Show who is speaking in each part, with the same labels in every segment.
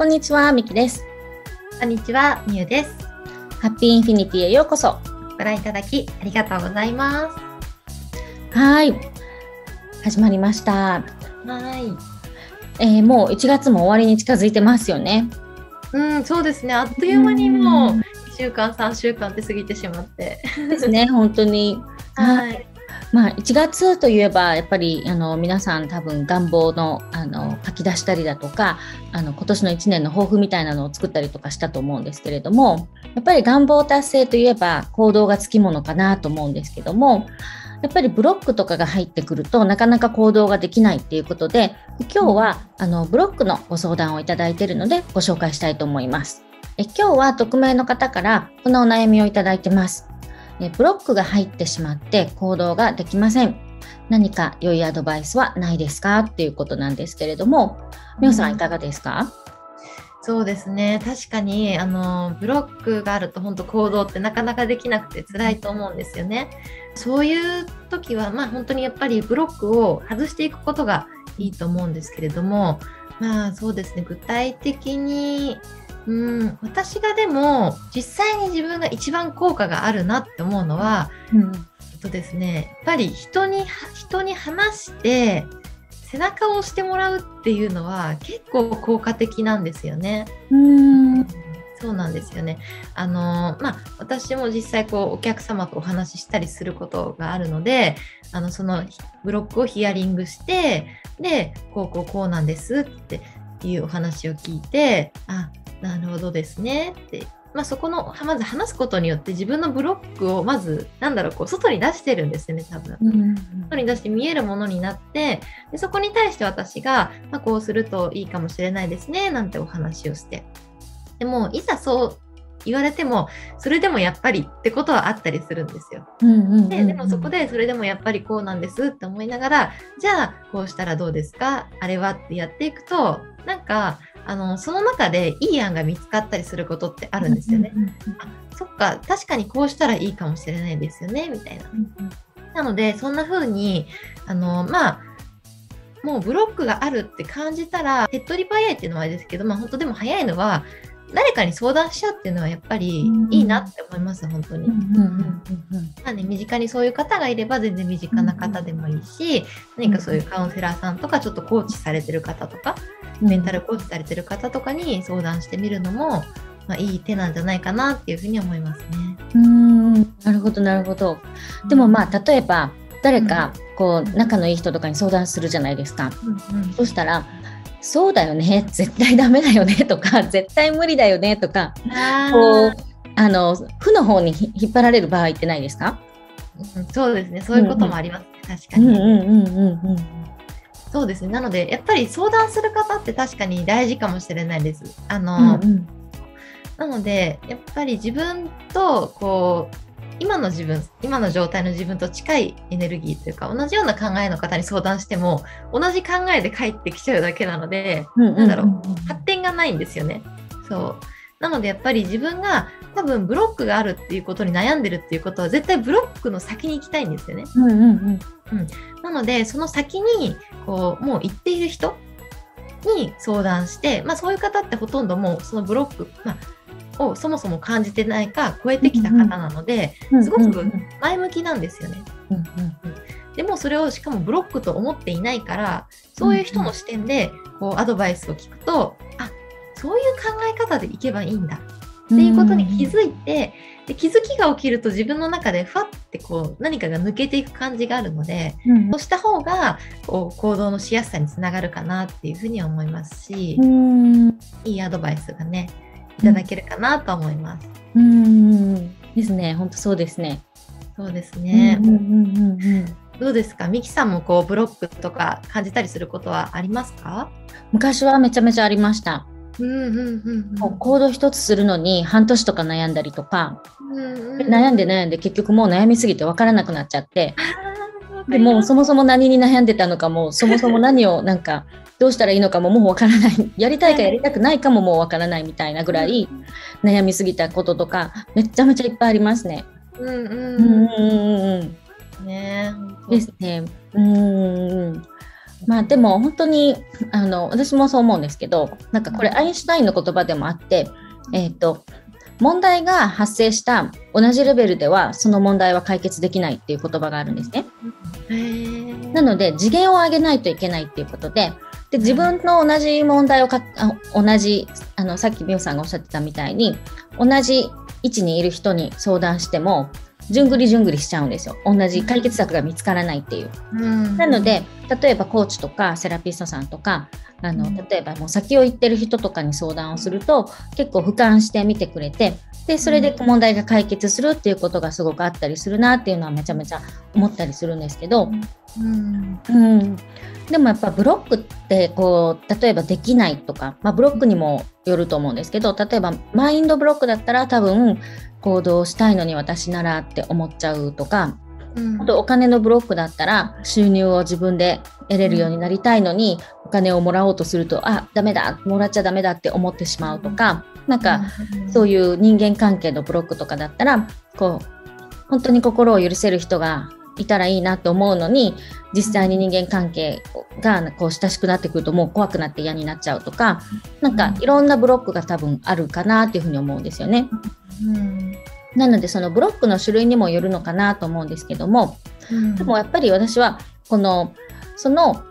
Speaker 1: こんにちは、みきです。
Speaker 2: こんにちは、みゆです。
Speaker 1: ハッピーインフィニティへようこそ。
Speaker 2: ご覧いただきありがとうございます。
Speaker 1: はい。始まりました。
Speaker 2: はい。
Speaker 1: えーもう1月も終わりに近づいてますよね。
Speaker 2: うん、そうですね。あっという間にもう2週間、3週間って過ぎてしまって。
Speaker 1: ですね、本当に。
Speaker 2: はい。
Speaker 1: まあ、1月といえばやっぱりあの皆さん多分願望のあの書き出したりだとかあの今年の1年の抱負みたいなのを作ったりとかしたと思うんですけれどもやっぱり願望達成といえば行動がつきものかなと思うんですけどもやっぱりブロックとかが入ってくるとなかなか行動ができないっていうことで今日はあのブロックのご相談をいただいているのでご紹介したいと思います。え今日は匿名の方からこのお悩みをいただいてます。えブロックが入ってしまって行動ができません。何か良いアドバイスはないですか？っていうことなんですけれども、みおさんいかがですか、
Speaker 2: そうですね。確かに、あの、ブロックがあると本当行動ってなかなかできなくて辛いと思うんですよね。そういう時は、まあ本当にやっぱりブロックを外していくことがいいと思うんですけれども、まあそうですね。具体的に、うん、私がでも実際に自分が一番効果があるなって思うのは、
Speaker 1: うん
Speaker 2: とですね、やっぱり人に人に話して背中を押してもらうっていうのは結構効果的なんですよね。
Speaker 1: うん
Speaker 2: そうなんですよね。あのまあ私も実際こうお客様とお話ししたりすることがあるので、あのそのブロックをヒアリングして、でこうこうこうなんですっていうお話を聞いて、あなるほどですねって。まあ、そこのまず話すことによって自分のブロックをまずなんだろうこう外に出してるんですよね多分。
Speaker 1: うん
Speaker 2: 外に出して見えるものになってでそこに対して私が、まあ、こうするといいかもしれないですねなんてお話をしてでもいざそう言われてもそれでもやっぱりってことはあったりするんですよ。
Speaker 1: うん
Speaker 2: ででもそこでそれでもやっぱりこうなんですって思いながらじゃあこうしたらどうですか？あれは？ってやっていくとなんかあのその中でいい案が見つかったりすることってあるんですよね。あそっか確かにこうしたらいいかもしれないですよねみたいな。なので、そんな風に、あの、まあ、もうブロックがあるって感じたら、手っ取り早いっていうのはあれですけど、まあ本当でも早いのは、誰かに相談しちゃうっていうのはやっぱり
Speaker 1: うん
Speaker 2: いいなって思います、本当に。
Speaker 1: うんうんうん
Speaker 2: まあね、身近にそういう方がいれば全然身近な方でもいいし、何かそういうカウンセラーさんとか、ちょっとコーチされてる方とか、
Speaker 1: うん
Speaker 2: メンタルコーチされてる方とかに相談してみるのも、まあ、いい手なんじゃないかなっていうふうに思いますね。
Speaker 1: うんなるほどなるほど。でもまあ例えば誰かこう仲のいい人とかに相談するじゃないですか。
Speaker 2: うんうん
Speaker 1: そしたらそうだよね 絶対ダメだよね とか絶対無理だよねとかこうあの負の方にひ引っ張られる場合ってないですか？
Speaker 2: うんそうですね、そういうこともありますね、確かに。
Speaker 1: うんうんうんうんうん。
Speaker 2: そうですね、なので、やっぱり相談する方って確かに大事かもしれないです。あの、
Speaker 1: うん
Speaker 2: なので、やっぱり自分と、こう、今の自分、今の状態の自分と近いエネルギーというか、同じような考えの方に相談しても、同じ考えで返ってきちゃうだけなので、
Speaker 1: うんうん
Speaker 2: なんだろう発展がないんですよね。そう。なのでやっぱり自分が多分ブロックがあるっていうことに悩んでるっていうことは絶対ブロックの先に行きたいんですよね。
Speaker 1: うんうんうん
Speaker 2: なのでその先にこうもう行っている人に相談して、まあ、そういう方ってほとんどもうそのブロック、まあ、をそもそも感じてないか超えてきた方なので、
Speaker 1: うん
Speaker 2: すごく前向きなんですよね。
Speaker 1: うんうん。
Speaker 2: でもそれをしかもブロックと思っていないからそういう人の視点でこうアドバイスを聞くとあそういう考え方でいけばいいんだ。っていうことに気づいてで気づきが起きると自分の中でふわってこう何かが抜けていく感じがあるので
Speaker 1: うん
Speaker 2: そうした方がこう行動のしやすさにつながるかなっていうふうに思いますし、
Speaker 1: うん。
Speaker 2: いいアドバイスがねいただけるかなと思います。
Speaker 1: うんですね。本当そうですね。
Speaker 2: そうですね、
Speaker 1: うんうんうんうん
Speaker 2: どうですか？ミキさんもこうブロックとか感じたりすることはありますか？
Speaker 1: 昔はめちゃめちゃありました。
Speaker 2: うんうんうん
Speaker 1: こう行動一つするのに半年とか悩んだりとか、
Speaker 2: うん
Speaker 1: 悩んで悩んで結局もう悩みすぎて分からなくなっちゃって、でもうそもそも何に悩んでたのかもそもそも何をなんかどうしたらいいのかももう分からない。やりたいかやりたくないかももう分からないみたいなぐらい悩みすぎたこととかめちゃめちゃいっぱいありますね。
Speaker 2: うんうん。
Speaker 1: うんうん
Speaker 2: ね
Speaker 1: ですね。うんまあでも本当にあの私もそう思うんですけどなんかこれアインシュタインの言葉でもあって、えっ、と問題が発生した同じレベルではその問題は解決できないっていう言葉があるんですね。なので次元を上げないといけないっていうことでで自分の同じ問題をかあ同じあのさっき美桜さんがおっしゃってたみたいに同じ位置にいる人に相談してもじゅんぐりじゅんぐりしちゃうんですよ。同じ解決策が見つからないっていう。なので例えばコーチとかセラピストさんとかあの例えばもう先を行ってる人とかに相談をすると結構俯瞰して見てくれてでそれで問題が解決するっていうことがすごくあったりするなっていうのはめちゃめちゃ思ったりするんですけど、うん、うん、でもやっぱブロックってこう例えばできないとか、まあ、ブロックにもよると思うんですけど例えばマインドブロックだったら多分行動したいのに私ならって思っちゃうとか、うん、あとお金のブロックだったら収入を自分で得れるようになりたいのに、お金をもらおうとするとあダメだもらっちゃダメだって思ってしまうとか、なんかそういう人間関係のブロックとかだったらこう本当に心を許せる人がいたらいいなと思うのに実際に人間関係がこう親しくなってくるともう怖くなって嫌になっちゃうとかなんかいろんなブロックが多分あるかなっていうふうに思うんですよね。うん、なのでそのブロックの種類にもよるのかなと思うんですけども、うん、でもやっぱり私はこのその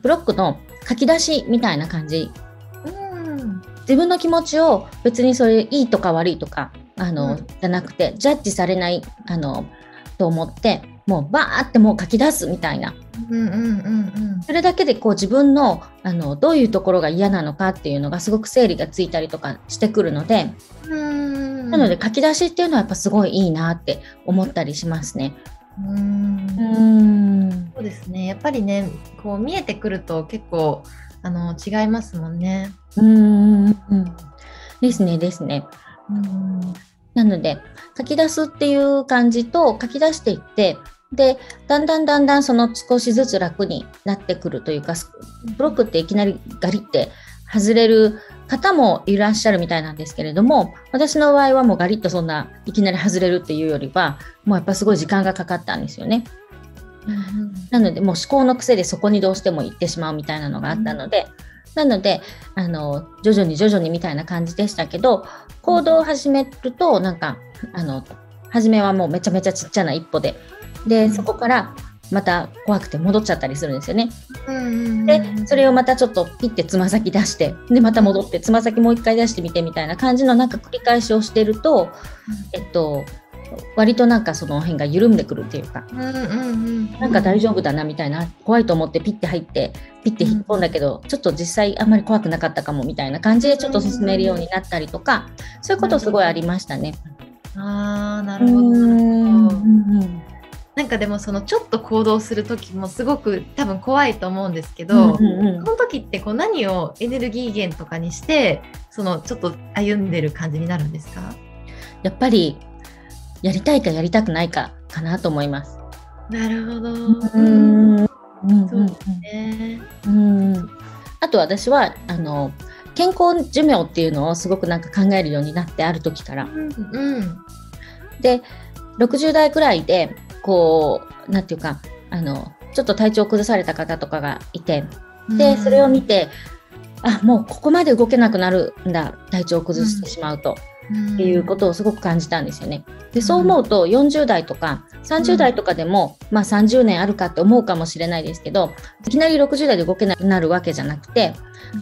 Speaker 1: ブロックの書き出しみたいな感じ、うん、自分の気持ちを別にそれいいとか悪いとかあの、うん、じゃなくてジャッジされないあのと思ってもうバーってもう書き出すみたいな、うんうんうんうん、それだけでこう自分のあのどういうところが嫌なのかっていうのがすごく整理がついたりとかしてくるので、うん。なので書き出しっていうのはやっぱすごいいいなって思ったりしますね。
Speaker 2: うん。そうですね。やっぱりねこう見えてくると結構あの違いますもんね。うん。
Speaker 1: ですねですね。うん。なので書き出すっていう感じと書き出していってでだんだんだんだんその少しずつ楽になってくるというかブロックっていきなりガリって外れる方もいらっしゃるみたいなんですけれども私の場合はもうガリッとそんないきなり外れるっていうよりはもうやっぱすごい時間がかかったんですよね。うん、なのでもう思考の癖でそこにどうしても行ってしまうみたいなのがあったので、なのであの徐々に徐々にみたいな感じでしたけど行動を始めるとなんかあの初めはもうめちゃめちゃちっちゃな一歩で。でそこからまた怖くて戻っちゃったりするんですよね。でそれをまたちょっとピッてつま先出してでまた戻ってつま先もう一回出してみてみたいな感じのなんか繰り返しをしてると、えっと割となんかその辺が緩んでくるっていうか、なんか大丈夫だなみたいな怖いと思ってピッて入ってピッて引っ込んだけど、ちょっと実際あんまり怖くなかったかもみたいな感じでちょっと進めるようになったりとかそういうことすごいありましたね。
Speaker 2: あーなるほど。なんかでもそのちょっと行動する時もすごく多分怖いと思うんですけど、うんうんうん、その時ってこう何をエネルギー源とかにしてそのちょっと歩んでる感じになるんですか？
Speaker 1: やっぱりやりたいかやりたくないかかなと思います。
Speaker 2: なるほど。うんそうですね。
Speaker 1: うんあと私はあの健康寿命っていうのをすごくなんか考えるようになってある時から。うんうん、で60代くらいでこう、なんていうか、あの、ちょっと体調を崩された方とかがいて、で、それを見て、あ、もうここまで動けなくなるんだ、体調を崩してしまうと。っていうことをすごく感じたんですよね。でそう思うと40代とか30代とかでも、まあ、30年あるかって思うかもしれないですけどいきなり60代で動けなくなるわけじゃなくて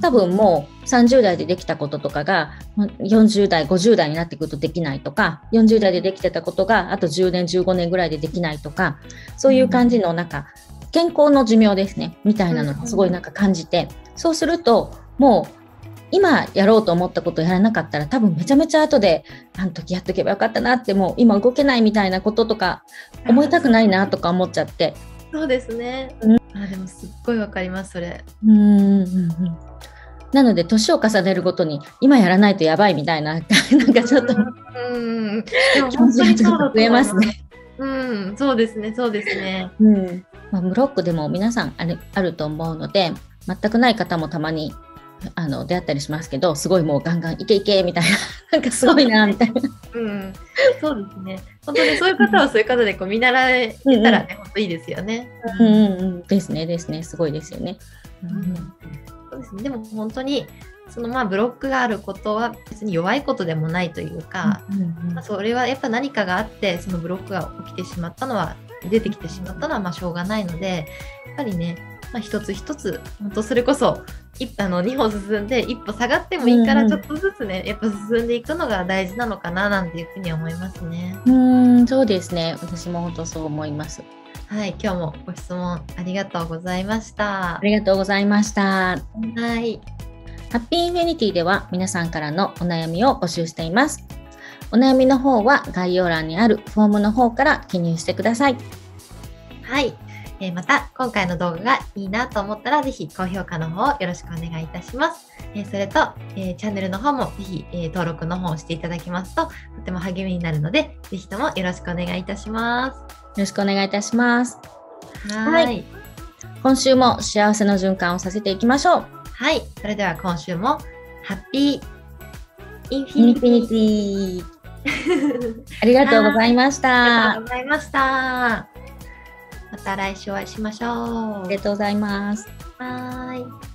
Speaker 1: 多分もう30代でできたこととかが40代50代になってくるとできないとか40代でできてたことがあと10年15年ぐらいでできないとかそういう感じのなんか健康の寿命ですねみたいなのがすごいなんか感じてそうするともう今やろうと思ったことをやらなかったら多分めちゃめちゃ後であの時やっとけばよかったなってもう今動けないみたいなこととか思いたくないなとか思っちゃって。
Speaker 2: そうですね、うん、あでもすっごいわかりますそれ。うんうんうん
Speaker 1: なので年を重ねるごとに今やらないとやばいみたいな なんかちょっとうん気持ちがちょっと増えますね。
Speaker 2: うん、そうですね、そうですね。う
Speaker 1: ん、まあ、ブロックでも皆さんあるあると思うので、全くない方もたまにあの出会ったりしますけどすごいもうガンガンいけいけみたいな なんかすごいなみたいな。
Speaker 2: うん、そうですね。本当にそういう方はそういう方でこう見習えたらね、本当いいですよね。
Speaker 1: うんうんうん、ですねですねすごいですよね。
Speaker 2: うんそうですね。でも本当にそのまあブロックがあることは別に弱いことでもないというか、
Speaker 1: うんうん
Speaker 2: まあ、それはやっぱ何かがあってそのブロックが起きてしまったのは出てきてしまったのはまあしょうがないのでやっぱりね、まあ、一つ一つ本当それこそ一あの2歩進んで一歩下がってもいいか
Speaker 1: うんうん
Speaker 2: らちょっとずつね、やっぱ進んでいくのが大事なのかななんていうふうに思いますね。
Speaker 1: うーんそうですね私も本当そう思います。
Speaker 2: はい、今日もご質問ありがとうございました
Speaker 1: あ。りがとうございました。
Speaker 2: はい、
Speaker 1: ハッピーインフィニティでは皆さんからのお悩みを募集しています。お悩みの方は概要欄にあるフォームの方から記入してください。
Speaker 2: はい。えーまた、今回の動画がいいなと思ったら、ぜひ高評価の方よろしくお願いいたします。えーそれと、えーチャンネルの方もぜひ、えー登録の方をしていただきますと、とても励みになるので、ぜひともよろしくお願いいたしま
Speaker 1: よろしくお願いいたします。
Speaker 2: す。はーい。
Speaker 1: は今週も幸せの循環をさせていきましょう。
Speaker 2: はい。それでは今週も、ハッピーインフ
Speaker 1: ィ
Speaker 2: ィニテ
Speaker 1: ニィ。ありがとうございまし
Speaker 2: ありがと
Speaker 1: た。
Speaker 2: うございました。また来週お会いしましょう。
Speaker 1: ありがとうございます。
Speaker 2: はーい。